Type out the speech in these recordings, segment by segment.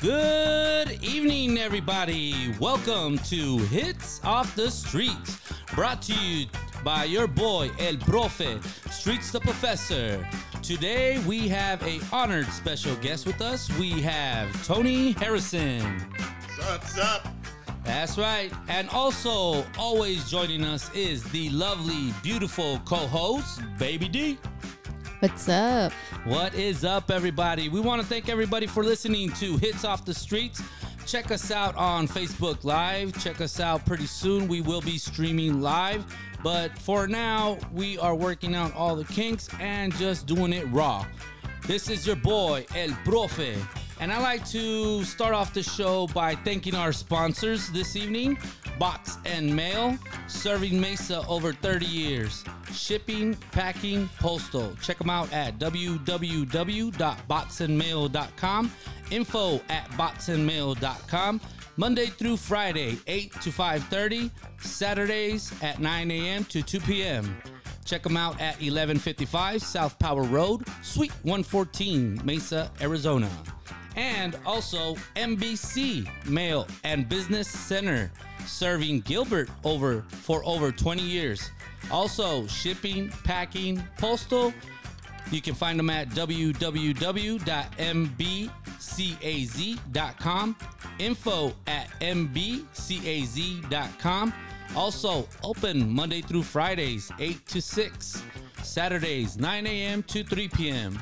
Good evening, everybody. Welcome to Hits Off the Streets, brought to you by your boy El Profe, Streets the Professor. Today we have a honored special guest with us. We have Tony Harrison. What's up? That's right. And also, always joining us is the lovely, beautiful co host, Baby D. What's up? What is up, everybody? We want to thank everybody for listening to Hits Off the Streets. Check us out on Facebook Live. Check us out pretty soon. We will be streaming live. But for now, we are working out all the kinks and just doing it raw. This is your boy, El Profe. And I like to start off the show by thanking our sponsors this evening Box and Mail, serving Mesa over 30 years. Shipping, packing, postal. Check them out at www.boxandmail.com. Info at boxandmail.com. Monday through Friday, 8 to 5:30. Saturdays at 9 a.m. to 2 p.m. Check them out at 1155 South Power Road, Suite 114, Mesa, Arizona. And also MBC Mail and Business Center, serving Gilbert over for over 20 years. Also shipping, packing, postal. You can find them at www.mbcaz.com. Info at mbcaz.com. Also open Monday through Fridays, 8 to 6. Saturdays, 9 a.m. to 3 p.m.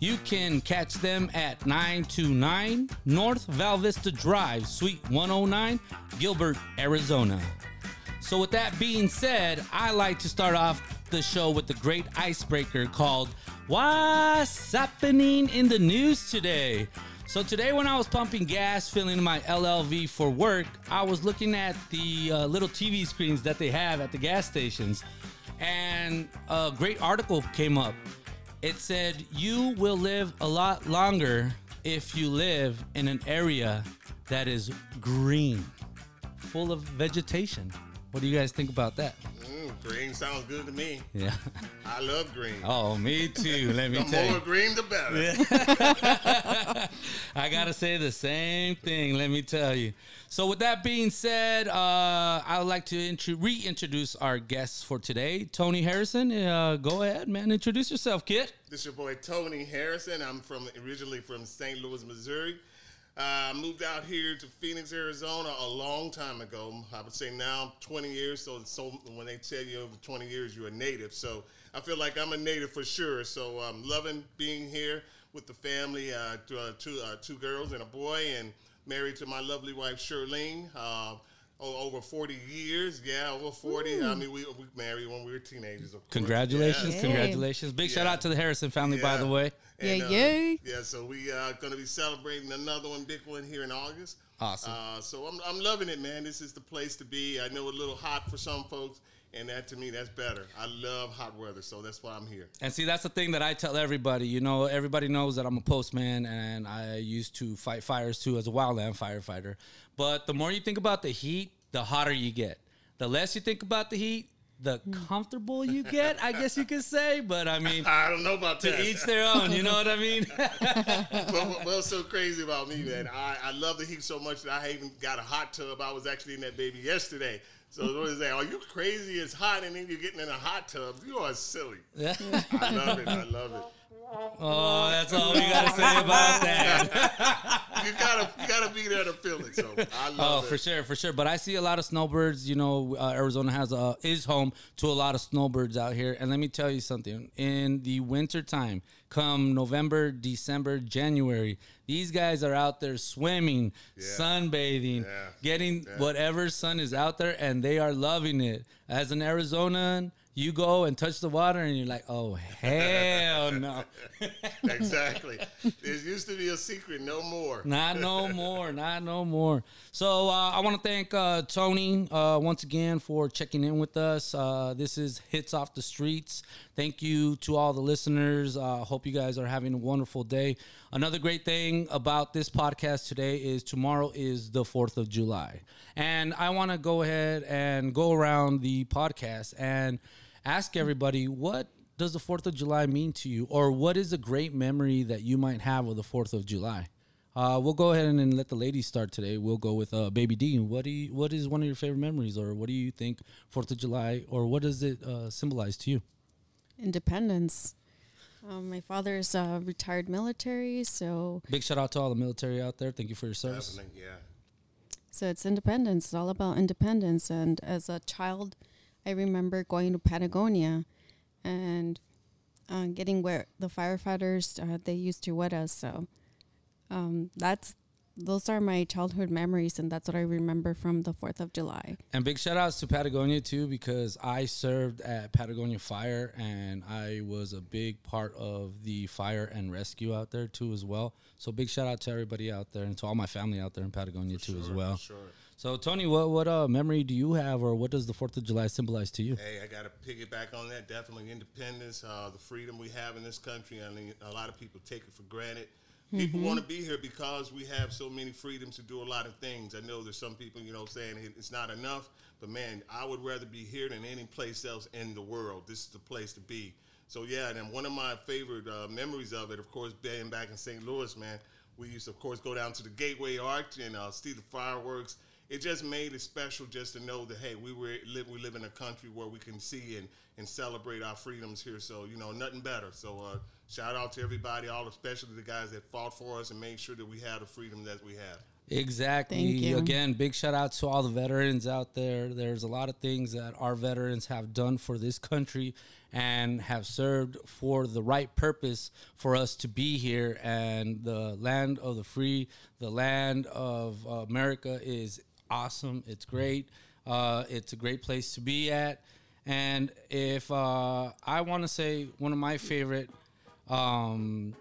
You can catch them at 929 North Val Vista Drive, Suite 109, Gilbert, Arizona. So, with that being said, I like to start off the show with the great icebreaker called What's Happening in the News Today? So, today when I was pumping gas, filling my LLV for work, I was looking at the uh, little TV screens that they have at the gas stations, and a great article came up. It said, You will live a lot longer if you live in an area that is green, full of vegetation. What do you guys think about that? Mm, green sounds good to me. Yeah. I love green. Oh, me too. Let me the tell more you. green, the better. I gotta say the same thing. Let me tell you. So, with that being said, uh, I would like to intro- reintroduce our guests for today. Tony Harrison, uh, go ahead, man. Introduce yourself, kid. This is your boy Tony Harrison. I'm from originally from St. Louis, Missouri. I uh, moved out here to Phoenix, Arizona a long time ago. I would say now 20 years. So, so when they tell you over 20 years you're a native, so I feel like I'm a native for sure. So I'm loving being here with the family, uh, two, uh, two, uh, two girls and a boy, and married to my lovely wife Shirlene. Uh, oh, over 40 years, yeah, over 40. I mean, we, we married when we were teenagers. Of. Congratulations, Yeah. congratulations. Big shout out to the Harrison family, by the way. Yeah, And, uh, yeah. Yeah, so we are going to be celebrating another one, big one here in August. Awesome. Uh, so I'm, I'm loving it, man. This is the place to be. I know a little hot for some folks, and that to me, that's better. I love hot weather, so that's why I'm here. And see, that's the thing that I tell everybody. You know, everybody knows that I'm a postman and I used to fight fires too as a wildland firefighter. But the more you think about the heat, the hotter you get. The less you think about the heat, the hmm. comfortable you get, I guess you could say. But I mean, I don't know about to that. each their own. You know what I mean? but what- what's so crazy about me, man? I, I love the heat so much that I even got a hot tub. I was actually in that baby yesterday. So what is that? Are you crazy? It's hot, and then you're getting in a hot tub. You are silly. I love it. I love it. Oh, that's all we gotta say about that. You gotta, you gotta be there to feel it. So I love Oh, it. for sure, for sure. But I see a lot of snowbirds. You know, uh, Arizona has a is home to a lot of snowbirds out here. And let me tell you something. In the winter time, come November, December, January, these guys are out there swimming, sunbathing, Yeah. getting Yeah. whatever sun is out there, and they are loving it. As an Arizonan. You go and touch the water, and you're like, "Oh hell no!" exactly. There used to be a secret, no more. Not no more. Not no more. So uh, I want to thank uh, Tony uh, once again for checking in with us. Uh, this is Hits Off the Streets. Thank you to all the listeners. Uh, hope you guys are having a wonderful day. Another great thing about this podcast today is tomorrow is the 4th of July. And I want to go ahead and go around the podcast and ask everybody what does the 4th of July mean to you? Or what is a great memory that you might have of the 4th of July? Uh, we'll go ahead and, and let the ladies start today. We'll go with uh, Baby D. What do you, what is one of your favorite memories, or what do you think Fourth of July, or what does it uh, symbolize to you? Independence. Um, my father's uh, retired military, so Big shout out to all the military out there. Thank you for your service. Definitely, yeah. so it's independence. It's all about independence. And as a child, I remember going to Patagonia, and uh, getting where the firefighters uh, they used to wet us. So um, that's those are my childhood memories, and that's what I remember from the Fourth of July. And big shout outs to Patagonia too, because I served at Patagonia Fire and I was a big part of the fire and rescue out there too as well. So big shout out to everybody out there and to all my family out there in Patagonia too as Sure, well. Sure. So Tony, what what uh, memory do you have, or what does the Fourth of July symbolize to you? Hey, I got to piggyback on that. Definitely independence, uh, the freedom we have in this country. I mean, a lot of people take it for granted. People want to be here because we have so many freedoms to do a lot of things. I know there's some people, you know, saying it's not enough, but man, I would rather be here than any place else in the world. This is the place to be. So yeah, and then one of my favorite uh, memories of it, of course, being back in St. Louis, man, we used to, of course, go down to the Gateway Arch and uh, see the fireworks. It just made it special just to know that hey, we were live we live in a country where we can see and, and celebrate our freedoms here. So you know, nothing better. So uh, shout out to everybody, all especially the guys that fought for us and made sure that we had the freedom that we have. Exactly. Thank you. Again, big shout out to all the veterans out there. There's a lot of things that our veterans have done for this country and have served for the right purpose for us to be here. And the land of the free, the land of uh, America is awesome. It's great. Uh, it's a great place to be at. And if uh, I want to say one of my favorite um,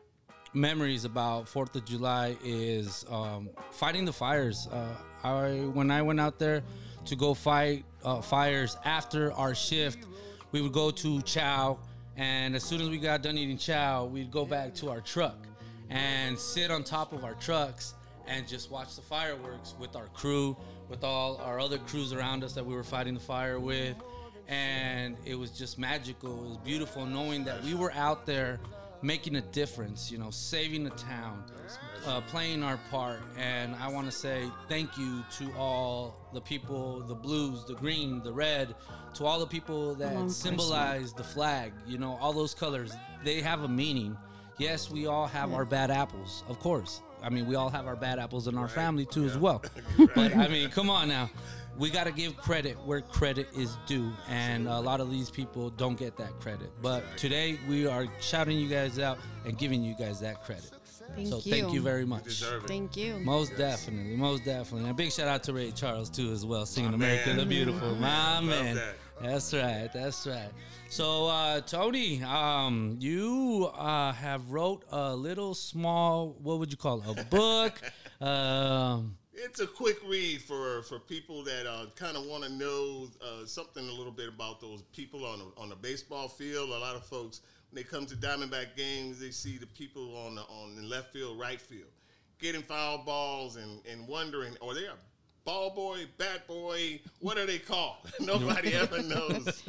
memories about Fourth of July is um, fighting the fires. Uh, I when I went out there to go fight uh, fires after our shift, we would go to chow, and as soon as we got done eating chow, we'd go back to our truck and sit on top of our trucks and just watch the fireworks with our crew, with all our other crews around us that we were fighting the fire with. And it was just magical. It was beautiful knowing that we were out there making a difference, you know, saving the town, uh, playing our part. And I want to say thank you to all the people, the blues, the green, the red, to all the people that symbolize the flag, you know, all those colors. They have a meaning. Yes, we all have our bad apples, of course. I mean, we all have our bad apples in our family too, as well. But I mean, come on now. We got to give credit where credit is due. And a lot of these people don't get that credit. But today we are shouting you guys out and giving you guys that credit. Thank so you. thank you very much. Deserve it. Thank you. Most definitely, most definitely. And a big shout out to Ray Charles too as well, singing My America man. the Beautiful. My Love man. That. That's right, that's right. So uh Tony, um, you uh have wrote a little small what would you call it? A book. um It's a quick read for, for people that uh, kind of want to know uh, something a little bit about those people on the, on the baseball field. A lot of folks, when they come to Diamondback games, they see the people on the on the left field, right field, getting foul balls and, and wondering, are they a ball boy, bat boy? What are they called? Nobody ever knows.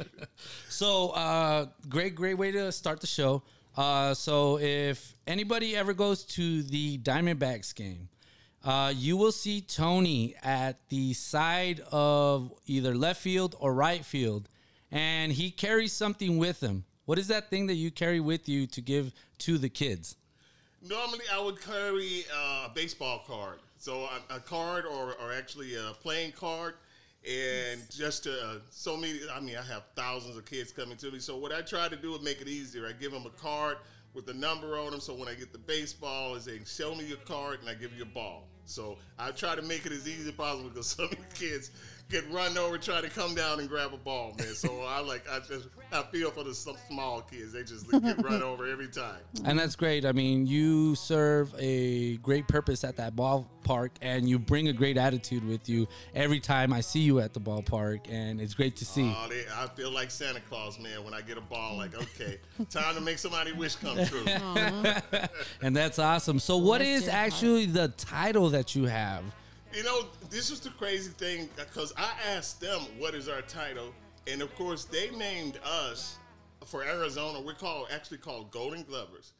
So, uh, great, great way to start the show. Uh, so, if anybody ever goes to the Diamondbacks game, uh, you will see Tony at the side of either left field or right field, and he carries something with him. What is that thing that you carry with you to give to the kids? Normally, I would carry uh, a baseball card. So a, a card, or, or actually a playing card, and just uh, so many. I mean, I have thousands of kids coming to me. So what I try to do is make it easier. I give them a card with the number on them. So when I get the baseball, is they show me your card and I give you a ball. So I try to make it as easy as possible because some of the kids get run over trying to come down and grab a ball, man. So I like I just I feel for the some small kids. They just get run over every time. And that's great. I mean, you serve a great purpose at that ballpark, and you bring a great attitude with you every time I see you at the ballpark, and it's great to see. Oh, they, I feel like Santa Claus, man, when I get a ball. Like, okay, time to make somebody wish come true. and that's awesome. So, what Bless is your heart. actually the title that you have? You know, this was the crazy thing because I asked them what is our title, and of course they named us for Arizona. We're called actually called Golden Glovers,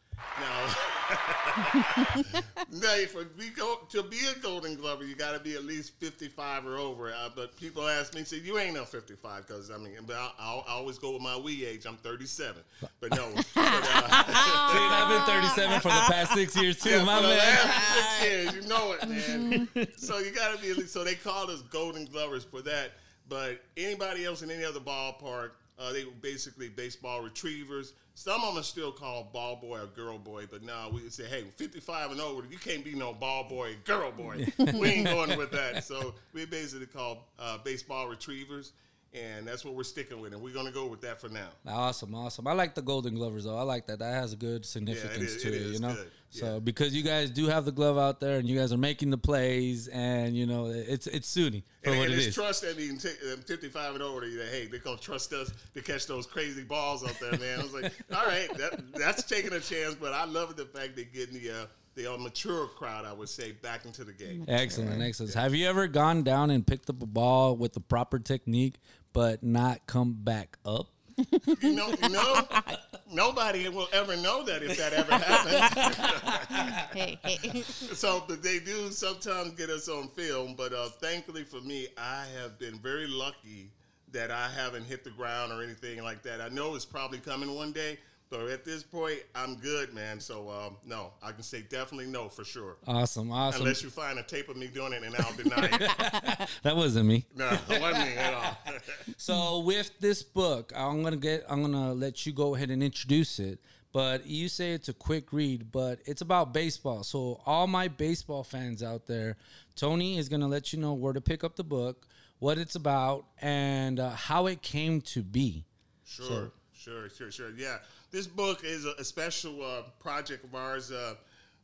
Now, now for be go, to be a Golden Glover, you got to be at least fifty-five or over. Uh, but people ask me, say, "You ain't no fifty-five because I mean, but I, I'll, I always go with my wee age. I'm thirty-seven, but no, but, uh, Dude, I've been 37 for the past six years too, yeah, my for the man. last six years, you know it, man. so you got to be at least. So they call us Golden Glovers for that. But anybody else in any other ballpark, uh, they were basically baseball retrievers. Some of them are still called ball boy or girl boy, but now we say, hey, 55 and over, you can't be no ball boy, girl boy. we ain't going with that. So we basically call uh, baseball retrievers, and that's what we're sticking with, and we're going to go with that for now. Awesome, awesome. I like the Golden Glovers though. I like that. That has a good significance is- to it it, is you know. good. So Yeah. because you guys do have the glove out there and you guys are making the plays and you know it's it's suiting for And, what and it it's is. trust that means uh, 55 and over, that, hey, they're going to trust us to catch those crazy balls out there, man. I was like, all right, that, that's taking a chance, but I love the fact they're getting the, uh, the uh, mature crowd, I would say, back into the game. Excellent, excellent. Have you ever gone down and picked up a ball with the proper technique but not come back up? You know, nobody will ever know that if that ever happens. so but they do sometimes get us on film, but uh, thankfully for me, I have been very lucky that I haven't hit the ground or anything like that. I know it's probably coming one day, but at this point, I'm good, man. So um, no, I can say definitely no for sure. Awesome, awesome. Unless you find a tape of me doing it, and I'll deny it. that wasn't me. No, it wasn't me at all. So with this book, I'm gonna get I'm gonna let you go ahead and introduce it. But you say it's a quick read, but it's about baseball. So all my baseball fans out there, Tony is gonna let you know where to pick up the book, what it's about, and uh, how it came to be. Sure, sure, sure, sure. Yeah, this book is a, a special uh, project of ours. Uh,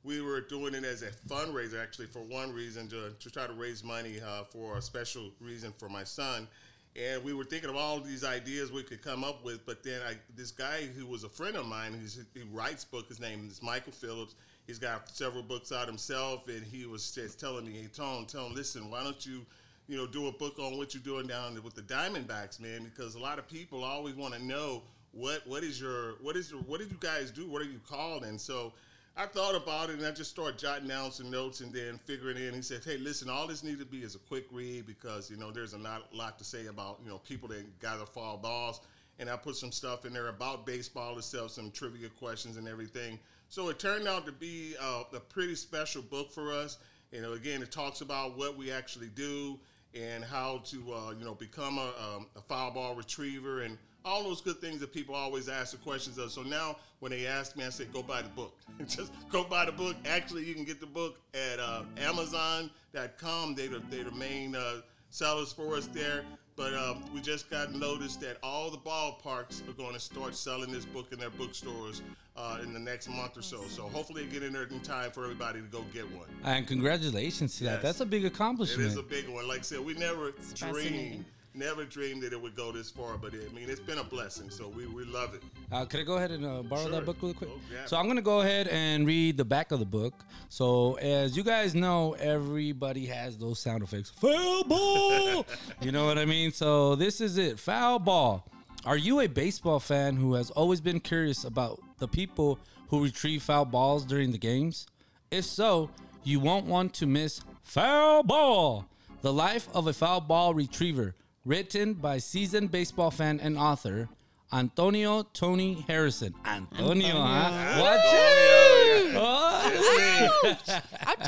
we were doing it as a fundraiser, actually, for one reason to, to try to raise money uh, for a special reason for my son. And we were thinking of all these ideas we could come up with, but then I, this guy who was a friend of mine, he writes book. His name is Michael Phillips. He's got several books out himself, and he was just telling me, "Hey, Tone, tell him, listen, why don't you you know, do a book on what you're doing down with the Diamondbacks, man, because a lot of people always want to know what what is your what is what did you guys do? What are you called? And so I thought about it and I just started jotting down some notes and then figuring in. He said, "Hey, listen, all this needs to be is a quick read because you know there's a lot, lot to say about you know people that gather foul balls." And I put some stuff in there about baseball itself, some trivia questions and everything. So it turned out to be uh, a pretty special book for us. You know, again, it talks about what we actually do and how to uh, you know become a, um, a foul ball retriever and all those good things that people always ask the questions of. So now when they ask me, I say go buy the book. Just go buy the book. Actually, you can get the book at uh, Amazon.com. They're the, they're the main uh, sellers for us there. But um, we just got notice that all the ballparks are going to start selling this book in their bookstores uh, in the next month or so. So hopefully, they get in there in time for everybody to go get one. And congratulations to that. That's a big accomplishment. It is a big one. Like I said, we never fascinating. dreamed, never dreamed that it would go this far. But it, I mean, it's been a blessing. So we, we love it. Uh, could I go ahead and uh, borrow Sure. that book really quick? Oh, yeah. So I'm going to go ahead and read the back of the book. So as you guys know, everybody has those sound effects. Foul ball! you know what I mean? So this is it. Foul ball. Are you a baseball fan who has always been curious about the people who retrieve foul balls during the games? If so, you won't want to miss Foul Ball, the life of a foul ball retriever, written by seasoned baseball fan and author Antonio Tony Harrison. Antonio, huh? Watch it! Oh, It's me.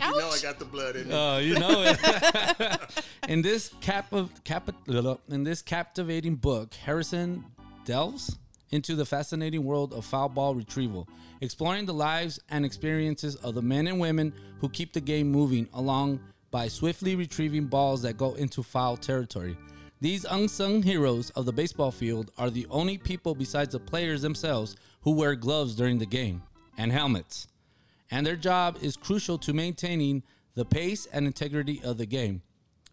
you know I got the blood in me. oh, you know it. in this cap of cap, in this captivating book, Harrison delves into the fascinating world of foul ball retrieval, exploring the lives and experiences of the men and women who keep the game moving along by swiftly retrieving balls that go into foul territory. These unsung heroes of the baseball field are the only people besides the players themselves who wear gloves during the game and helmets and their job is crucial to maintaining the pace and integrity of the game.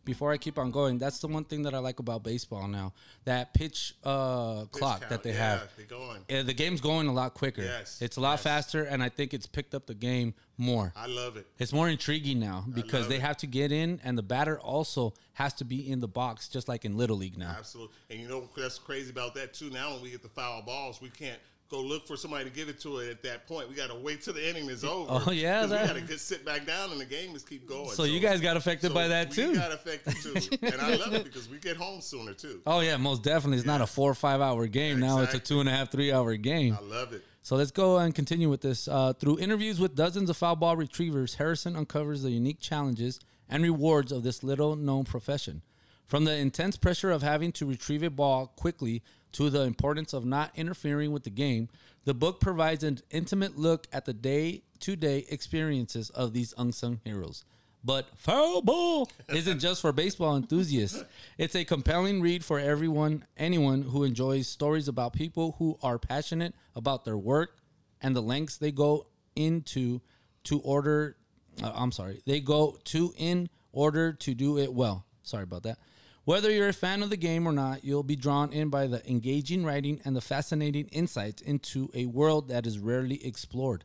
Before I keep on going, that's the one thing that I like about baseball now. That pitch, uh, clock count, that they yeah, have. They're going. The game's going a lot quicker. Yes, It's a lot yes. faster, and I think it's picked up the game more. I love it. It's more intriguing now because they it. have to get in, and the batter also has to be in the box, just like in Little League now. Absolutely. And you know that's crazy about that too. Now when we get the foul balls, we can't go look for somebody to give it to it at that point. We got to wait till the inning is over. Oh, yeah, 'Cause we got to get sit back down and the game is keep going. So you guys got affected so by that we too. got affected too, and I love it because we get home sooner too. Oh yeah, most definitely. It's not a four or five hour game now. It's a two and a half, three hour game. I love it. So let's go and continue with this. Uh, through interviews with dozens of foul ball retrievers, Harrison uncovers the unique challenges and rewards of this little known profession. From the intense pressure of having to retrieve a ball quickly to the importance of not interfering with the game, the book provides an intimate look at the day to day experiences of these unsung heroes. But foul ball isn't just for baseball enthusiasts. It's a compelling read for everyone, anyone who enjoys stories about people who are passionate about their work and the lengths they go into to order. Uh, I'm sorry, they go to in order to do it well. Sorry about that. Whether you're a fan of the game or not, you'll be drawn in by the engaging writing and the fascinating insights into a world that is rarely explored.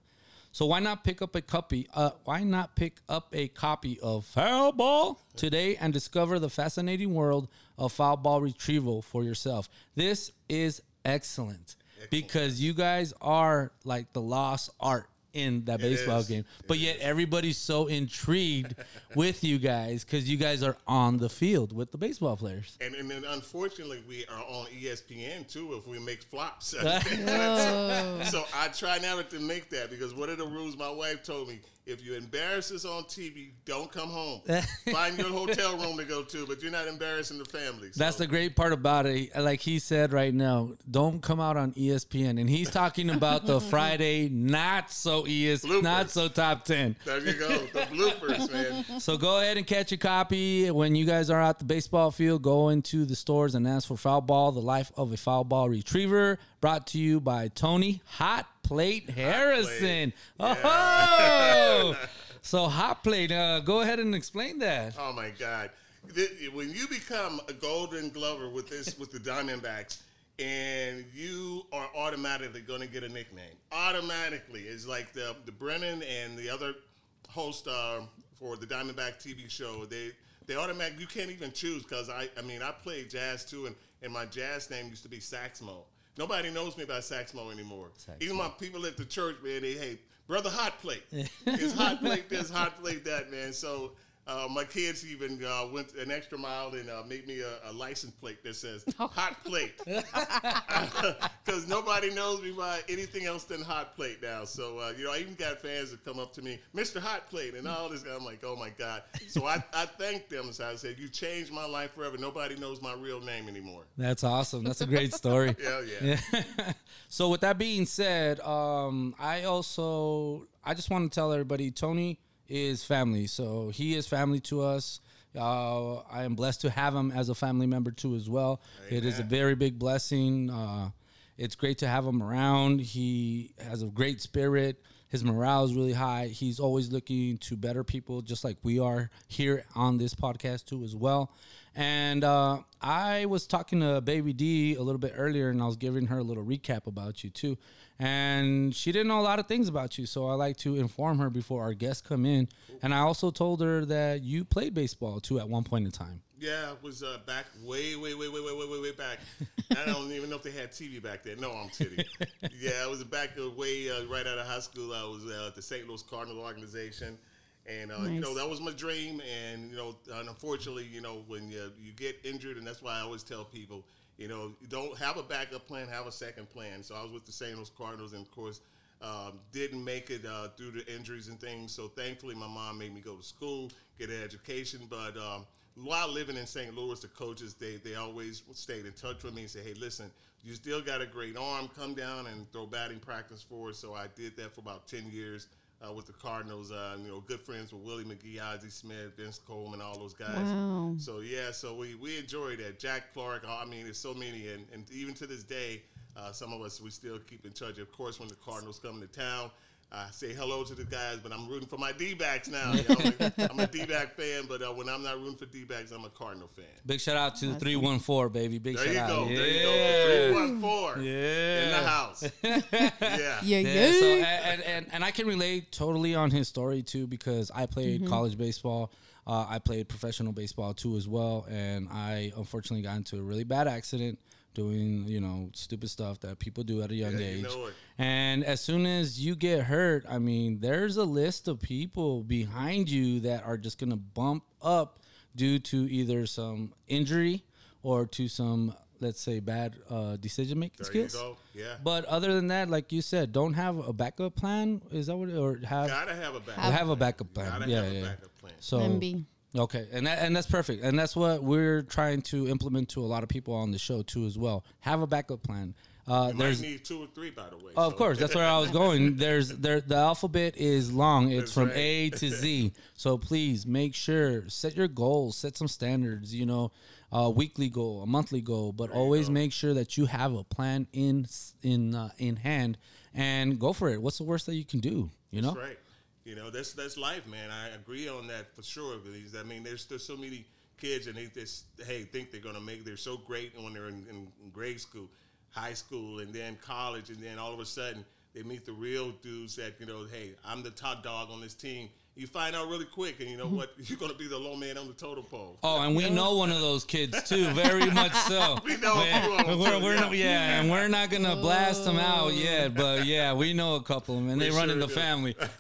So why not pick up a copy? Uh, why not pick up a copy of Foul Ball today and discover the fascinating world of foul ball retrieval for yourself? This is excellent, because you guys are like the lost art in that baseball is. game, but yet everybody's so intrigued with you guys because you guys are on the field with the baseball players. And, and then unfortunately, we are on ESPN too if we make flops. Oh. so I try never to make that because one of the rules my wife told me: if you embarrass us on TV, don't come home. Find your hotel room to go to, but you're not embarrassing the family. That's the great part about it. Like he said right now, don't come out on ESPN. And he's talking about the Friday not so ES, Bloopers. not so top 10. There you go, the bloopers, man. So go ahead and catch a copy. When you guys are at the baseball field, go into the stores and ask for Foul Ball, The Life of a Foul Ball Retriever, brought to you by Tony Hot Plate Harrison. Oh! so Hot Plate, uh, go ahead and explain that. Oh my God! When you become a Golden Glover with this with the Diamondbacks, and you are automatically going to get a nickname. Automatically, it's like the the Brennan and the other host uh, for the Diamondback TV show. They they automatic. You can't even choose because I I mean I played jazz too, and and my jazz name used to be Saxmo. Nobody knows me by Saxmo anymore. Even my people at the church, man, they hey brother hot plate. it's hot plate this, hot plate that, man. So. Uh, my kids even uh, went an extra mile and uh, made me a, a license plate that says "hot plate" because nobody knows me by anything else than hot plate now. So uh, you know, I even got fans that come up to me, "Mr. Hot Plate," and all this. I'm like, "Oh my god!" So I, I thank them. So I said, "You changed my life forever. Nobody knows my real name anymore." That's awesome. That's a great story. Hell yeah. Yeah. so with that being said, um, I also I just want to tell everybody Tony is family. So he is family to us. Uh, I am blessed to have him as a family member too as well. It is a very big blessing. Uh, it's great to have him around. He has a great spirit. His morale is really high. He's always looking to better people, just like we are here on this podcast too, as well. And uh, I was talking to Baby D a little bit earlier, and I was giving her a little recap about you too. And she didn't know a lot of things about you, so I like to inform her before our guests come in. And I also told her that you played baseball too at one point in time. Yeah, it was uh, back way, way, way, way, way, way, way, way back. I don't even know if they had TV back then. No, I'm kidding. yeah, it was back uh, way uh, right out of high school. I was uh, at the St. Louis Cardinal organization, and uh, you know that was my dream. And you know, and unfortunately, you know, when you, you get injured, and that's why I always tell people, you know, don't have a backup plan, have a second plan. So I was with the St. Louis Cardinals, and of course. Um, didn't make it uh, due to injuries and things. So thankfully, my mom made me go to school, get an education. But um, while living in St. Louis, the coaches they they always stayed in touch with me and said, "Hey, listen, you still got a great arm. Come down and throw batting practice for us." So I did that for about ten years uh, with the Cardinals. Uh, you know, good friends with Willie McGee, Ozzie Smith, Vince Coleman, all those guys. Wow. So yeah, so we we enjoyed that. Jack Clark. I mean, there's so many, and, and even to this day, uh, some of us we still keep in touch. Of course, when the Cardinals come to town. I say hello to the guys, but I'm rooting for my D-backs now. You know, I'm a D-back fan, but uh, when I'm not rooting for D-backs, I'm a Cardinal fan. Big shout out to the Awesome. 314, baby. Big There shout you out. go. Yeah. There you go. Three one four Yeah. in the house. yeah. Yeah, Yeah, so and, and and I can relate totally on his story too because I played college baseball. Uh, I played professional baseball too as well, and I unfortunately got into a really bad accident doing you know stupid stuff that people do at a young Yeah, you age. know. And as soon as you get hurt, I mean, there's a list of people behind you that are just gonna bump up due to either some injury or to some, let's say, bad uh, decision making skills. you go. Yeah. But other than that, like you said, don't have a backup plan. Is that what? It, or have Gotta have a backup. have, a backup plan? Gotta yeah, have a yeah. backup plan. So Plan B. Okay, and that, and that's perfect, and that's what we're trying to implement to a lot of people on the show too, as well. Have a backup plan. Uh, You there's need two or three, by the way. Oh, of so- course, that's where I was going. There's there the alphabet is long. It's That's from right. A to Z. So please make sure set your goals, set some standards. You know, a weekly goal, a monthly goal, but always go. make sure that you have a plan in in uh, in hand and go for it. What's the worst that you can do? You know, That's right. You know, that's that's life, man. I agree on that for sure. Because I mean, there's there's so many kids and they just hey think they're gonna make. They're so great when they're in, in, in grade school, high school, and then college, and then all of a sudden they meet the real dudes that you know, hey, I'm the top dog on this team. You find out really quick, and you know what? You're gonna be the low man on the totem pole. Oh, and we know one of those kids too, very much so. We know a few of them, we're, we're yeah. not- yeah, and we're not gonna blast them out yet, but yeah, we know a couple of them, and they We run in the do. family.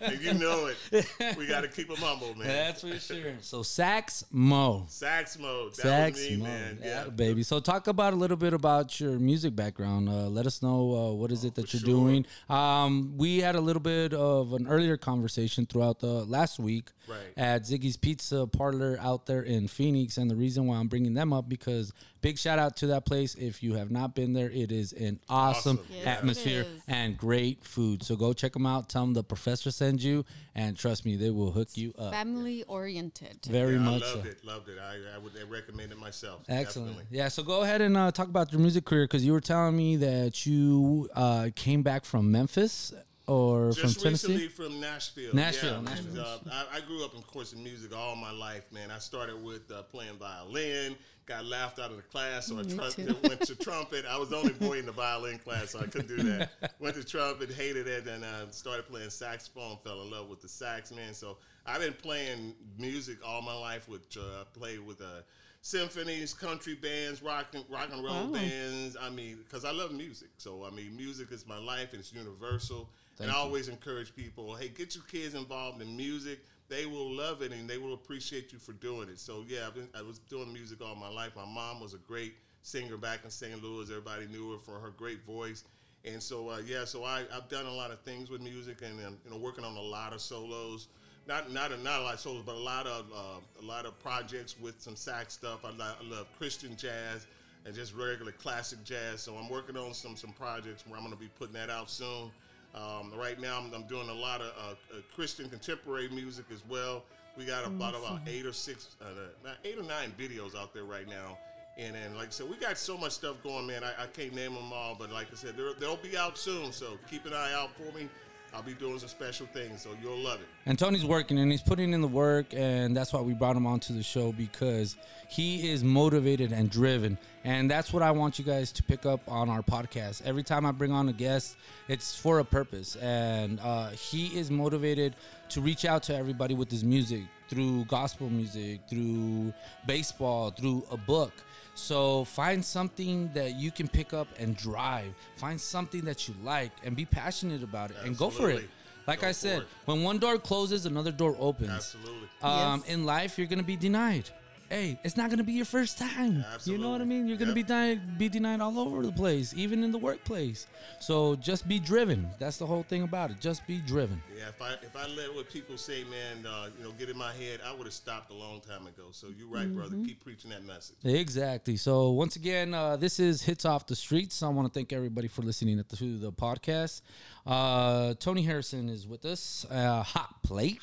and you know it. We got to keep them humble, man. That's for sure. So Sax Mo. Sax Mo, Sax me, Mo, man. yeah, Yeah, baby. So talk about a little bit about your music background. Uh, let us know uh, what is it that for you're sure. doing. Um, we had a little bit of an earlier conversation throughout the last week Right. at Ziggy's Pizza Parlor out there in Phoenix, and the reason why I'm bringing them up because big shout out to that place. If you have not been there, it is an awesome, Awesome. Yes, atmosphere and great food. So go check them out. Tell them the professor sends you, and trust me, they will hook you up. Family oriented. Very Yeah, much I loved so. it. Loved it. I, I would recommend it myself. Excellent. Definitely. Yeah. So go ahead and uh, talk about your music career because you were telling me that you uh, came back from Memphis or Just from Tennessee. recently from Nashville. Nashville, Yeah, Nashville. And, uh, I, I grew up, of course, in music all my life, man. I started with uh, playing violin. Got laughed out of the class, so I Me tru- went to trumpet. I was the only boy in the violin class, so I couldn't do that. went to trumpet, hated it, and uh, started playing saxophone. Fell in love with the sax, man. So I've been playing music all my life. With uh, I played with uh, symphonies, country bands, rock and rock and roll Wow. bands. I mean, because I love music. So I mean, music is my life, and it's universal. And I always encourage people, hey, get your kids involved in music. They will love it, and they will appreciate you for doing it. So yeah, I've been, I was doing music all my life. My mom was a great singer back in St. Louis. Everybody knew her for her great voice. And so uh, yeah, so I, I've done a lot of things with music, and um, you know, working on a lot of solos. Not not a, not a lot of solos, but a lot of uh, a lot of projects with some sax stuff. I, I love Christian jazz and just regular classic jazz. So I'm working on some some projects where I'm going to be putting that out soon. Um, right now, I'm, I'm doing a lot of uh, uh, Christian contemporary music as well. We got about about eight or six, uh, eight or nine videos out there right now. And then, like I said, we got so much stuff going, man. I, I can't name them all, but like I said, they'll be out soon. So keep an eye out for me. I'll be doing some special things, so you'll love it. And Tony's working and he's putting in the work, and that's why we brought him onto the show because he is motivated and driven. And that's what I want you guys to pick up on our podcast. Every time I bring on a guest, it's for a purpose. And uh, he is motivated to reach out to everybody with his music through gospel music, through baseball, through a book. So find something that you can pick up and drive. Find something that you like and be passionate about it and go for it. Like Go I said, it. when one door closes, another door opens. Absolutely. Um, Yes. In life, you're gonna be denied. Hey, it's not gonna be your first time. You know what I mean? You're gonna Yep. be denied, be denied all over the place, even in the workplace. So just be driven. That's the whole thing about it. Just be driven. Yeah, if I if I let what people say, man, uh, you know, get in my head, I would have stopped a long time ago. So you're right, brother. Keep preaching that message. Exactly. So once again, uh, this is Hits Off the Streets. I want to thank everybody for listening to the podcast. Uh, Tony Harrison is with us. Uh, hot plate.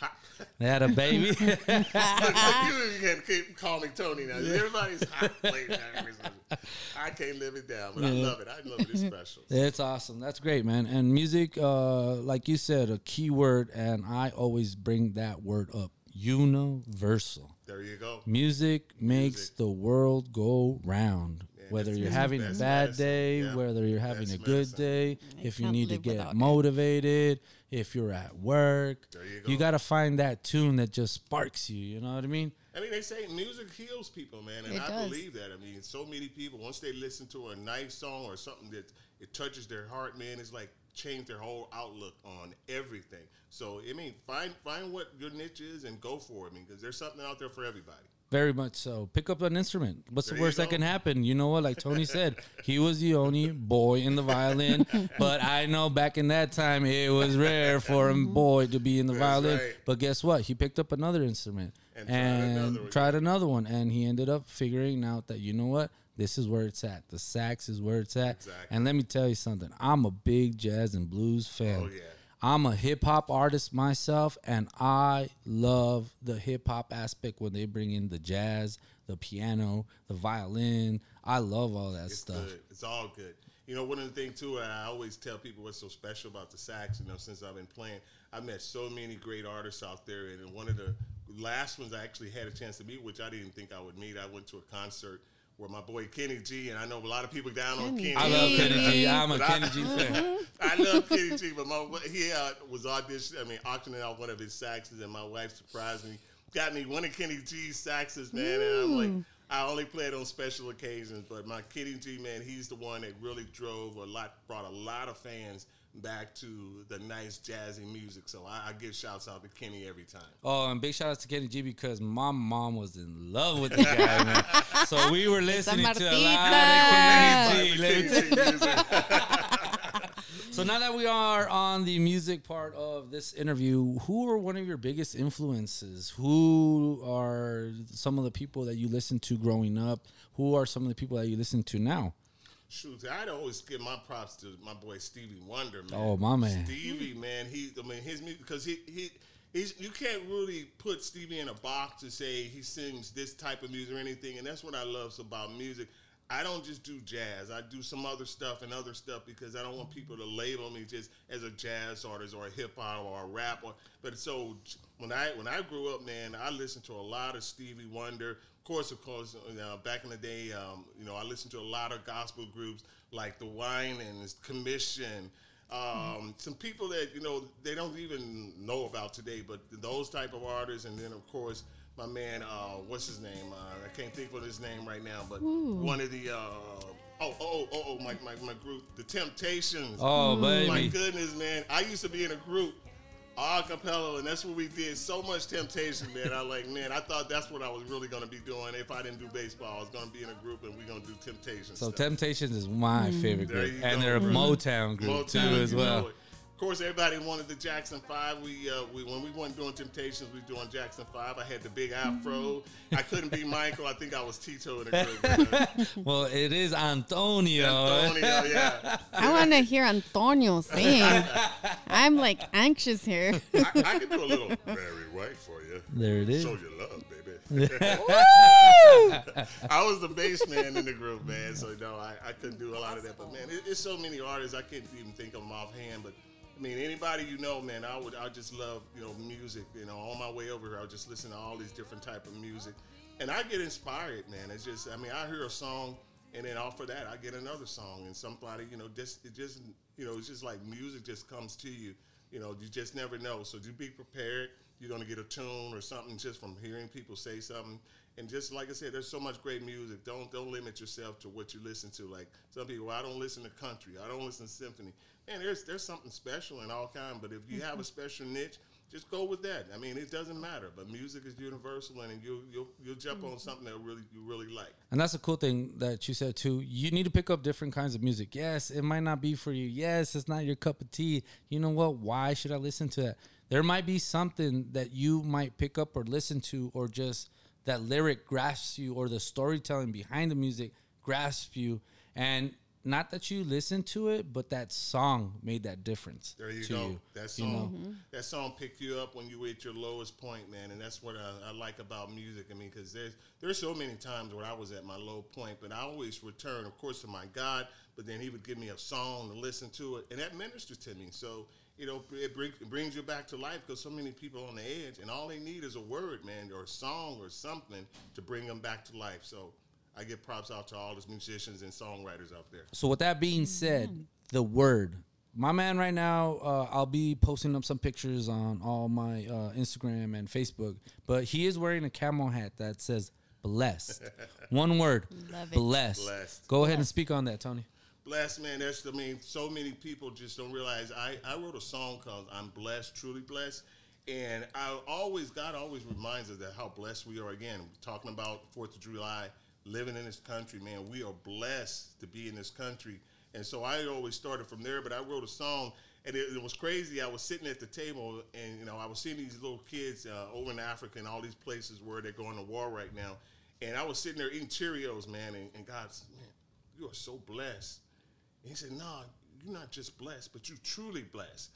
They had a baby. Look, you can keep calling Tony now. Everybody's hot plate. I can't live it down, but I love it. I love it. It's special. It's awesome. That's great, man. And music, uh, like you said, a key word, and I always bring that word up: universal. There you go. Music makes Music. the world go round. Whether you're having a bad day, Yeah. whether you're having Best a good medicine. day, I if you need to get without it. motivated, if you're at work, There you you got to find that tune that just sparks you. You know what I mean? I mean, they say music heals people, man, and It I does. believe that. I mean, so many people once they listen to a nice song or something that it touches their heart, man, it's like change their whole outlook on everything. So, I mean, find find what your niche is and go for it, I mean, because there's something out there for everybody. Very much so. Pick up an instrument. What's There the worst that can happen? You know what? Like Tony said, he was the only boy in the violin. But I know back in that time, it was rare for a boy to be in the That's violin. right. But guess what? He picked up another instrument And and, tried another one. tried another one. And he ended up figuring out that, you know what? This is where it's at. The sax is where it's at. Exactly. And let me tell you something. I'm a big jazz and blues fan. Oh, yeah. I'm a hip hop artist myself, and I love the hip hop aspect when they bring in the jazz, the piano, the violin. I love all that It's stuff. good. It's all good. You know, one of the things too, I always tell people what's so special about the sax. You know, since I've been playing, I've met so many great artists out there, and one of the last ones I actually had a chance to meet, which I didn't think I would meet. I went to a concert where my boy Kenny G, and I know a lot of people down on Kenny Kenny. I love Kenny G. I'm a But Kenny G fan. I love Kenny G, but my he uh, was audition. I mean, auctioning out one of his saxes, and my wife surprised me, got me one of Kenny G's saxes, man. And I'm like, I only play it on special occasions, but my Kenny G, man, he's the one that really drove a lot, brought a lot of fans back to the nice jazzy music. So I, I give shouts out to Kenny every time. Oh, and big shout out to Kenny G because my mom was in love with the guy, man. So we were listening to a lot of Kenny G. Let me tell you. Kenny G music. So now that we are on the music part of this interview, who are one of your biggest influences? Who are some of the people that you listened to growing up? Who are some of the people that you listen to now? Shoot, I'd always give my props to my boy Stevie Wonder, man. Oh, my man. Stevie, man. He, I mean, his music because he he. He's, you can't really put Stevie in a box to say he sings this type of music or anything, and that's what I love about music. I don't just do jazz. I do some other stuff and other stuff because I don't want people to label me just as a jazz artist or a hip hop or a rapper. But so when I when I grew up, man, I listened to a lot of Stevie Wonder. Of course, of course, uh, back in the day, um, you know, I listened to a lot of gospel groups like the Winans, Commission. Um, some people that you know they don't even know about today, but those type of artists, and then of course my man, uh, what's his name? Uh, I can't think of his name right now, but one of the uh, oh oh oh oh my, my my group, the Temptations. Oh, My baby. goodness, man! I used to be in a group, a cappella, and that's what we did. So much temptation, man. I like, man. I thought that's what I was really gonna be doing if I didn't do baseball. I was gonna be in a group and we're gonna do Temptations. So stuff. Temptations is my favorite group, and go, they're a. Motown group Motown, too as well. Know it. Of course, everybody wanted the Jackson Five. We, uh, we when we weren't doing Temptations, we were doing Jackson Five. I had the big afro. I couldn't be Michael. I think I was Tito in the group. Well, it is Antonio. Antonio, yeah. I want to hear Antonio sing. I'm like anxious here. I, I can do a little Barry White for you. There it is. Show your love, baby. I was the bass man in the group, man. So no, I, I couldn't do a lot of that. But man, it, it's so many artists I can't even think of them offhand. But I mean, anybody you know, man, I would I just love you know music. You know, on my way over here, I just listen to all these different type of music, and I get inspired, man. It's just I mean, I hear a song. And then off of that, I get another song, and somebody, you know, just it just, you know, it's just like music just comes to you. You know, you just never know. So just be prepared. You're gonna get a tune or something just from hearing people say something. And just like I said, there's so much great music. Don't don't limit yourself to what you listen to. Like some people, I don't listen to country. I don't listen to symphony. Man, there's there's something special in all kind. But if you have a mm-hmm. special niche, just go with that. I mean, it doesn't matter. But music is universal, and you'll you'll you'll jump on mm-hmm. something that really you really like. And that's a cool thing that you said too. You need to pick up different kinds of music. Yes, it might not be for you. Yes, it's not your cup of tea. You know what? Why should I listen to that? There might be something that you might pick up or listen to, or just that lyric grasps you, or the storytelling behind the music grasps you. And not that you listened to it, but that song made that difference. There you to go. You, that you song, know? Mm-hmm. that song picked you up when you were at your lowest point, man, and that's what I, I like about music. I mean, because there's there's so many times where I was at my low point, but I always return, of course, to my God. But then He would give me a song to listen to it, and that ministers to me. So you know, it, bring, it brings you back to life because so many people on the edge, and all they need is a word, man, or a song or something to bring them back to life. So I give props out to all those musicians and songwriters out there. So with that being said, the word, my man, right now, uh, I'll be posting up some pictures on all my uh, Instagram and Facebook. But he is wearing a camel hat that says "blessed." One word, Love it. blessed. Blessed. Go ahead and speak on that, Tony. Blessed man, that's I mean, so many people just don't realize. I I wrote a song called "I'm Blessed, Truly Blessed," and I always God always reminds us that how blessed we are. Again, talking about Fourth of July, living in this country, man, we are blessed to be in this country. And so I always started from there. But I wrote a song, and it, it was crazy. I was sitting at the table, and you know, I was seeing these little kids uh, over in Africa and all these places where they're going to war right now, and I was sitting there eating Cheerios, man, and, and God said, man, you are so blessed. And he said, "No, you're not just blessed, but you're truly blessed."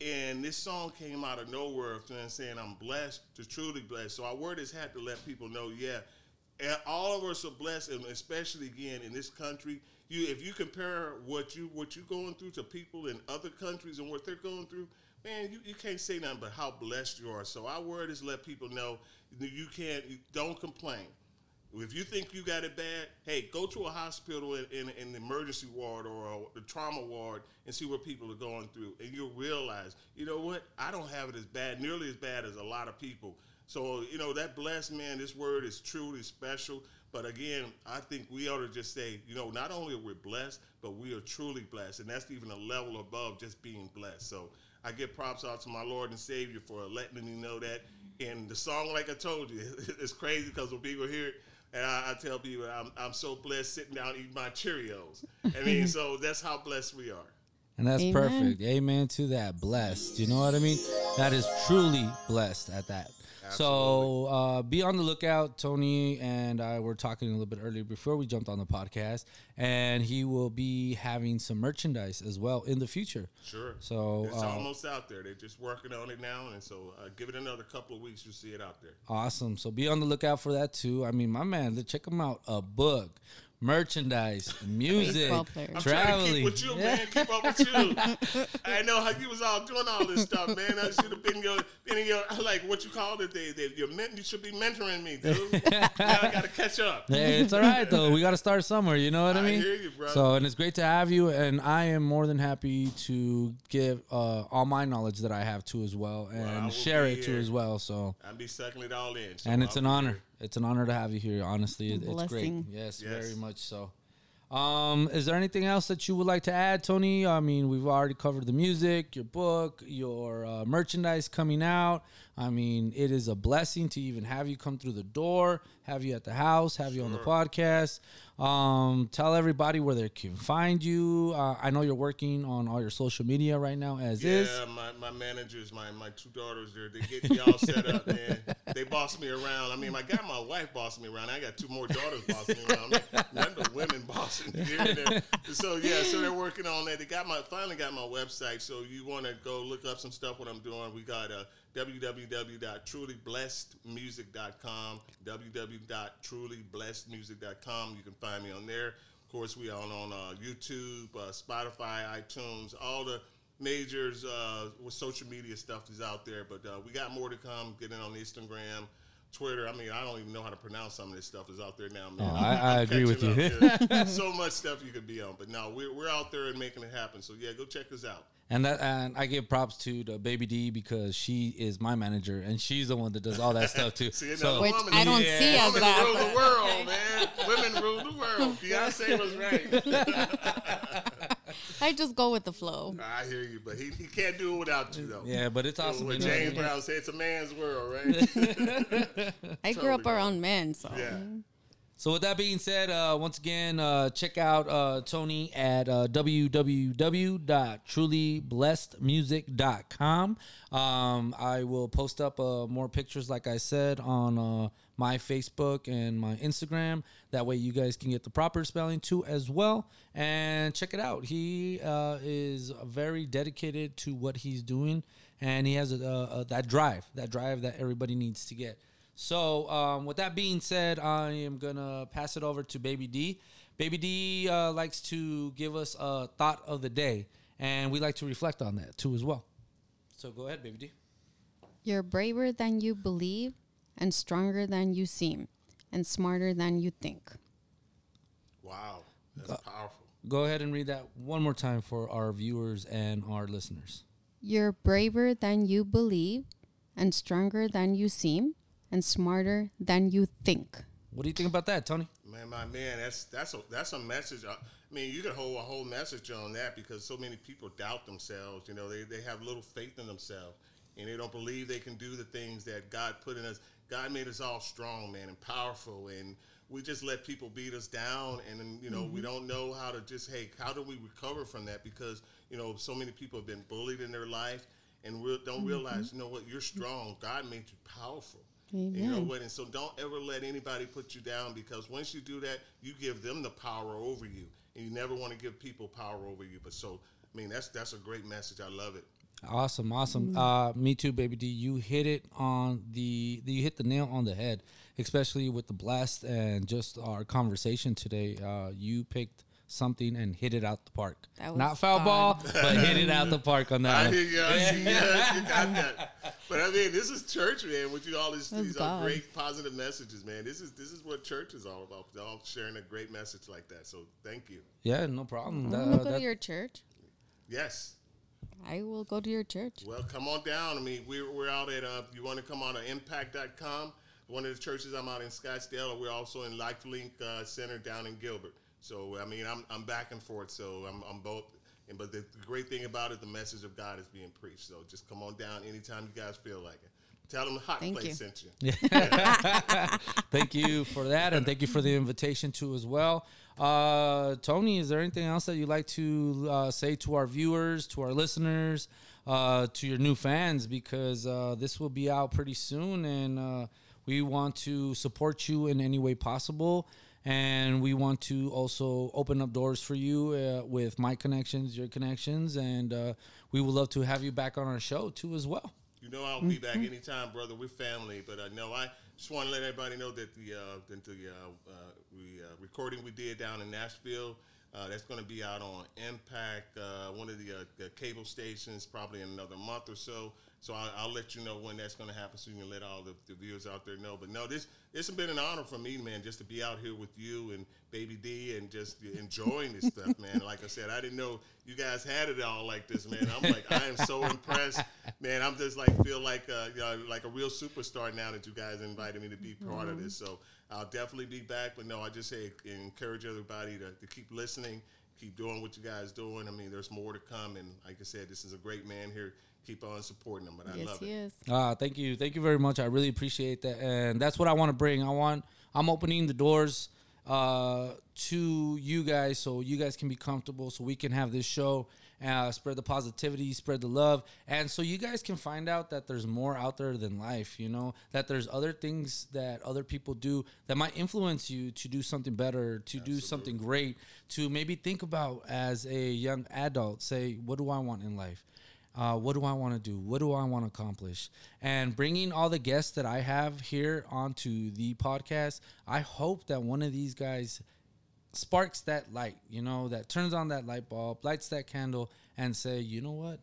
And this song came out of nowhere, you know, saying, "I'm blessed to truly blessed." So I wore this hat to let people know, yeah, all of us are blessed, and especially again in this country. You, if you compare what you what you're going through to people in other countries and what they're going through, man, you, you can't say nothing but how blessed you are. So our word is let people know you can't, you don't complain. If you think you got it bad, hey, go to a hospital in, in, in the emergency ward or a, the trauma ward and see what people are going through. And you'll realize, you know what? I don't have it as bad, nearly as bad as a lot of people. So, you know, that blessed man, this word is truly special. But again, I think we ought to just say, you know, not only are we blessed, but we are truly blessed. And that's even a level above just being blessed. So I give props out to my Lord and Savior for letting me know that. And the song, like I told you, it's crazy because when people hear it, and I, I tell people I'm, I'm so blessed sitting down eating my Cheerios. I mean, so that's how blessed we are. And that's Amen. perfect. Amen to that. Blessed. You know what I mean? That is truly blessed at that. So uh, be on the lookout. Tony and I were talking a little bit earlier before we jumped on the podcast, and he will be having some merchandise as well in the future. Sure. So it's uh, almost out there. They're just working on it now, and so uh, give it another couple of weeks, you'll see it out there. Awesome. So be on the lookout for that too. I mean, my man, check him out. A book, merchandise, music, Baseball. I'm trying to traveling. keep with you, man. Keep up with you. I know how you was all doing all this stuff, man. I should have been your, been in your, like what you called it. They, they, your men, you should be mentoring me, dude. now I got to catch up. Hey, it's all right though. We got to start somewhere. You know what I I mean? hear you, brother. So, and it's great to have you. And I am more than happy to give uh, all my knowledge that I have too as well, and will share be it too here. as well. So, I'll be sucking it all in. so and it's I'll an honor. here. It's an honor to have you here. Honestly, it, it's great. Yes, Yes. very much so. Um, is there anything else that you would like to add, Tony? I mean, we've already covered the music, your book, your uh, merchandise coming out. I mean, it is a blessing to even have you come through the door, have you at the house, have you on the podcast. Um, tell everybody where they can find you. Uh, I know you're working on all your social media right now, as Yeah, is. my, my managers, my, my two daughters, they're they get me all set up, man. They boss me around. I mean, I got my wife bossing me around. I got two more daughters bossing me around. None of the women bossing me. there. So yeah, so they're working on that. They got my finally got my website. So you want to go look up some stuff what I'm doing. We got uh, www.trulyblessedmusic.com. www.trulyblessedmusic.com. You can find me on there. Of course, we are on uh, YouTube, uh, Spotify, iTunes, all the majors uh, with social media stuff is out there. But uh, we got more to come. Getting on Instagram. Twitter, I mean, I don't even know how to pronounce some of this stuff that's out there now, man. Oh, I- I I'm agree with you. so much stuff you could be on, but no, we're, we're out there and making it happen. So yeah, go check us out. And that and I give props to the baby D because she is my manager and she's the one that does all that stuff too. See, so another Which woman, I don't yeah, see as women rule the world, man. Women rule the world. Beyonce was right. I just go with the flow. I hear you, but he, he can't do it without you, though. yeah, but it's awesome. What you know what I James mean? Brown said, it's a man's world, right? I grew up go. around men, so yeah. So with that being said, uh, once again, uh, check out uh, Tony at uh, www.trulyblessedmusic.com. Um, I will post up uh, more pictures, like I said, on uh, my Facebook and my Instagram. That way, you guys can get the proper spelling too, as well. And check it out. He uh, is very dedicated to what he's doing, and he has a, a, a, that drive, that drive that everybody needs to get. So, um, with that being said, I am gonna pass it over to Baby D. Baby D uh, likes to give us a thought of the day, and we like to reflect on that too as well. So, go ahead, Baby D. you're braver than you believe, and stronger than you seem, and smarter than you think. Wow, that's powerful. Go ahead and read that one more time for our viewers and our listeners. You're braver than you believe, and stronger than you seem, and smarter than you think. What do you think about that, Tony? Man, my man, that's that's a that's a message. Uh, I mean, you could hold a whole message on that because so many people doubt themselves. You know, they, they have little faith in themselves, and they don't believe they can do the things that God put in us. God made us all strong, man, and powerful, and we just let people beat us down, and you know we mm-hmm. don't know how to just hey, how do we recover from that? Because you know so many people have been bullied in their life, and re- don't mm-hmm. realize you know what you're strong. God made you powerful. You know what? And so don't ever let anybody put you down because once you do that, you give them the power over you, and you never want to give people power over you. But so, I mean, that's that's a great message. I love it. Awesome, awesome. Uh, me too, baby D. You hit it on the, you hit the nail on the head, especially with the blast and just our conversation today. Uh, you picked something and hit it out the park. That Not foul fun. ball, but hit it out the park on that. I one. hear you. I see you. You got that. But I mean, this is church, man. With you all these, That's these are great positive messages, man. This is this is what church is all about. They're all sharing a great message like that. So thank you. Yeah, no problem. I That- want to go that- to your church. Yes. I will go to your church. Well, come on down. I mean, we're, we're out at, uh, you want to come on to impact.com. One of the churches I'm out in Scottsdale. We're also in Lifelink uh, Center down in Gilbert. So, I mean, I'm, I'm back and forth. So, I'm, I'm both. And, but the, the great thing about it, the message of God is being preached. So, just come on down anytime you guys feel like it. Tell them the hot Thank place you. sent you. thank you for that, and thank you for the invitation too as well. Uh, Tony, is there anything else that you'd like to uh, say to our viewers, to our listeners, uh, to your new fans? Because uh, this will be out pretty soon, and uh, we want to support you in any way possible. And we want to also open up doors for you uh, with my connections, your connections, and we would love to have you back on our show too as well. You know I'll be back anytime, brother. We're family, but I know I just want to let everybody know that the uh, the uh, uh, we, uh, recording we did down in Nashville uh, that's going to be out on Impact, uh, one of the, uh, the cable stations, probably in another month or so. So I'll, I'll let you know when that's going to happen, so you can let all the, the viewers out there know. But no, this has been an honor for me, man, just to be out here with you and Baby D and just enjoying this stuff, man. Like I said, I didn't know you guys had it all like this, man. I'm like, I am so impressed, man. I'm just like feel like uh, you know, like a real superstar now that you guys invited me to be part of this. So I'll definitely be back. But no, I just say encourage everybody to, to keep listening, keep doing what you guys doing. I mean, there's more to come, and like I said, this is a great man here. Keep on supporting him, but I yes, love he it. is. Ah, thank you, thank you very much. I really appreciate that, and that's what I want to bring. I want I'm opening the doors uh, to you guys so you guys can be comfortable, so we can have this show, uh, spread the positivity, spread the love, and so you guys can find out that there's more out there than life. You know that there's other things that other people do that might influence you to do something better, to do something great, to maybe think about as a young adult. Say, what do I want in life? Uh, what do I want to do? What do I want to accomplish? And bringing all the guests that I have here onto the podcast, I hope that one of these guys sparks that light, you know, that turns on that light bulb, lights that candle, and say, you know what,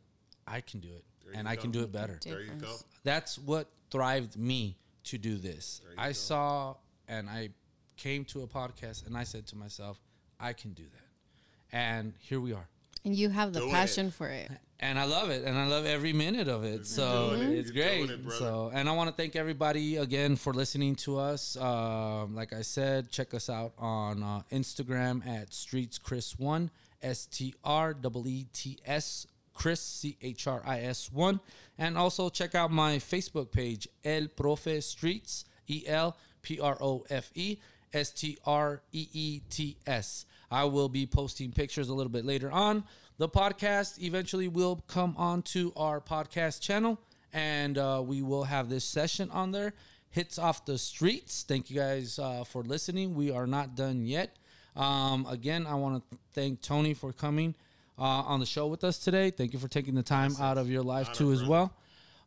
I can do it, and you I go. can do it better. There you go. That's what thrived me to do this. I go. saw and I came to a podcast, and I said to myself, I can do that, and here we are And you have the Doing passion for it. and I love it, and I love every minute of it. So it. it's You're great. it, so, and I want to thank everybody again for listening to us. Um, like I said, check us out on uh, Instagram at Streets Chris One, S T R E E T S Chris C H R I S One, and also check out my Facebook page El Profe Streets E L P R O F E S T R E E T S. I will be posting pictures a little bit later on. The podcast eventually will come onto our podcast channel, and uh, we will have this session on there. Hits off the streets. Thank you guys uh, for listening. We are not done yet. Um, again, I want to thank Tony for coming uh, on the show with us today. Thank you for taking the time out of your life too, as well.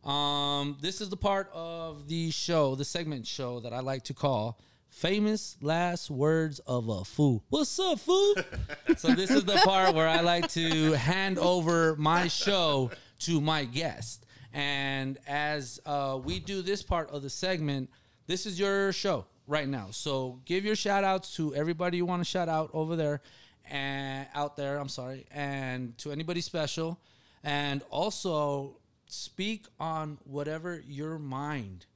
Um, this is the part of the show, the segment show that I like to call famous last words of a fool. What's up, fool? so this is the part where I like to hand over my show to my guest. And as uh, we do this part of the segment, this is your show. right now. So give your shout outs to everybody you want to shout out over there and out there. I'm sorry, and to anybody special, and also speak on whatever your mind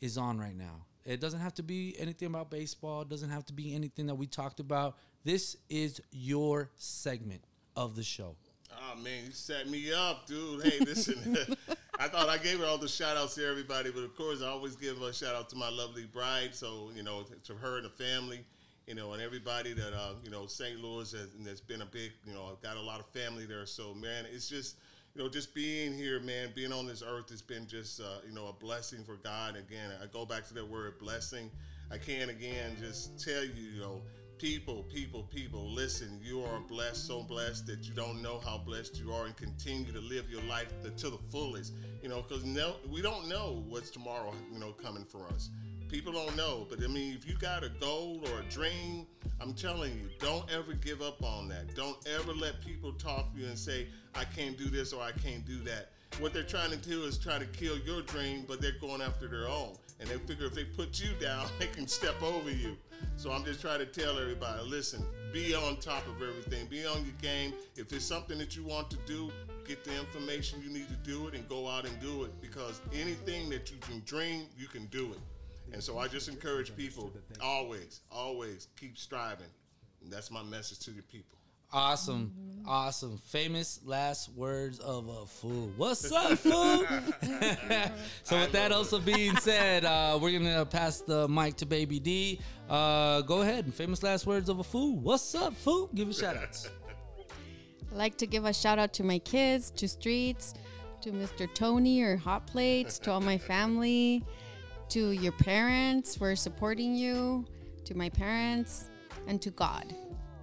is on right now. It doesn't have to be anything about baseball. It doesn't have to be anything that we talked about. This is your segment of the show. Oh man, you set me up, dude. Hey, listen. I thought I gave her all the shout outs to everybody, but of course I always give a shout out to my lovely bride. So, you know, to her and the family, you know, and everybody that uh, you know, St. Louis has, has been a big, you know, I've got a lot of family there. So man, it's just you know, just being here, man, being on this earth has been just, uh, you know, a blessing for God. Again, I go back to that word blessing. I can't again just tell you, you know, people, people, people, listen, you are blessed, so blessed that you don't know how blessed you are and continue to live your life to the fullest, you know, because no, we don't know what's tomorrow, you know, coming for us. People don't know, but I mean, if you got a goal or a dream, I'm telling you, don't ever give up on that. Don't ever let people talk to you and say, I can't do this or I can't do that. What they're trying to do is try to kill your dream, but they're going after their own. And they figure if they put you down, they can step over you. So I'm just trying to tell everybody listen, be on top of everything, be on your game. If it's something that you want to do, get the information you need to do it and go out and do it because anything that you can dream, you can do it. And so I just encourage people always, always keep striving. And that's my message to the people. Awesome, awesome. Famous last words of a fool. What's up, fool? so with that also being said, uh, we're gonna pass the mic to Baby D. Uh, go ahead. Famous last words of a fool. What's up, fool? Give a shout out. I'd like to give a shout out to my kids, to Streets, to Mr. Tony or Hot Plates, to all my family, to your parents for supporting you, to my parents, and to God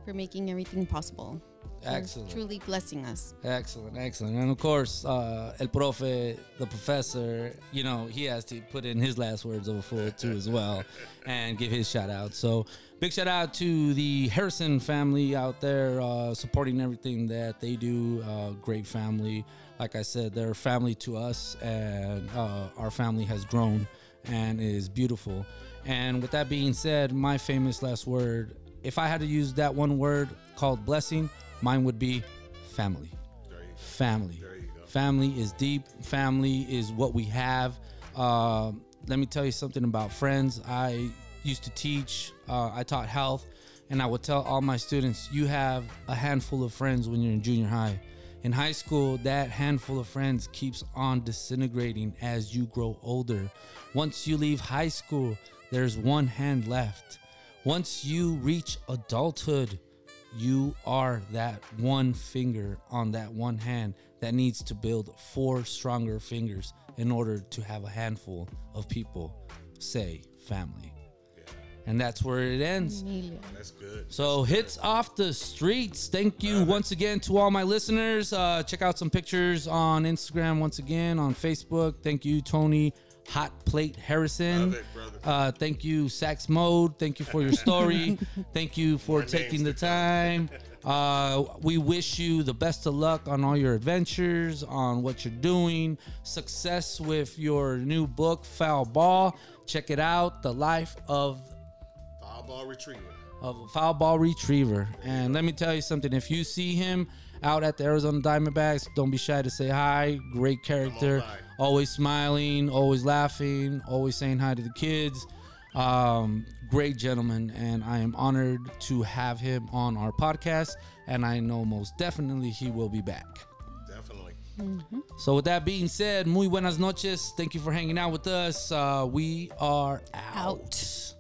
for making everything possible. Excellent. Truly blessing us. Excellent, excellent. And of course, uh, El Profe, the professor, you know, he has to put in his last words of a fool too as well and give his shout out. So big shout out to the Harrison family out there uh, supporting everything that they do. Uh, great family. Like I said, they're family to us and uh, our family has grown and is beautiful. And with that being said, my famous last word, if I had to use that one word called blessing, mine would be family. There you go. Family. There you go. Family is deep. Family is what we have. Uh, let me tell you something about friends. I used to teach, uh, I taught health, and I would tell all my students you have a handful of friends when you're in junior high. In high school, that handful of friends keeps on disintegrating as you grow older. Once you leave high school, there's one hand left. Once you reach adulthood, you are that one finger on that one hand that needs to build four stronger fingers in order to have a handful of people say family. And that's where it ends. That's good. So hits off the streets. Thank you once again to all my listeners. Uh, check out some pictures on Instagram once again on Facebook. Thank you, Tony Hot Plate Harrison. Love it, brother. Uh, thank you, Sax Mode. Thank you for your story. thank you for More taking the time. Uh, we wish you the best of luck on all your adventures, on what you're doing. Success with your new book, Foul Ball. Check it out. The life of Foul ball retriever. of a foul ball retriever. And let me tell you something: if you see him out at the Arizona Diamondbacks, don't be shy to say hi. Great character, always smiling, always laughing, always saying hi to the kids. Um, great gentleman, and I am honored to have him on our podcast. And I know most definitely he will be back. Definitely. So, with that being said, muy buenas noches. Thank you for hanging out with us. Uh, we are out. Out.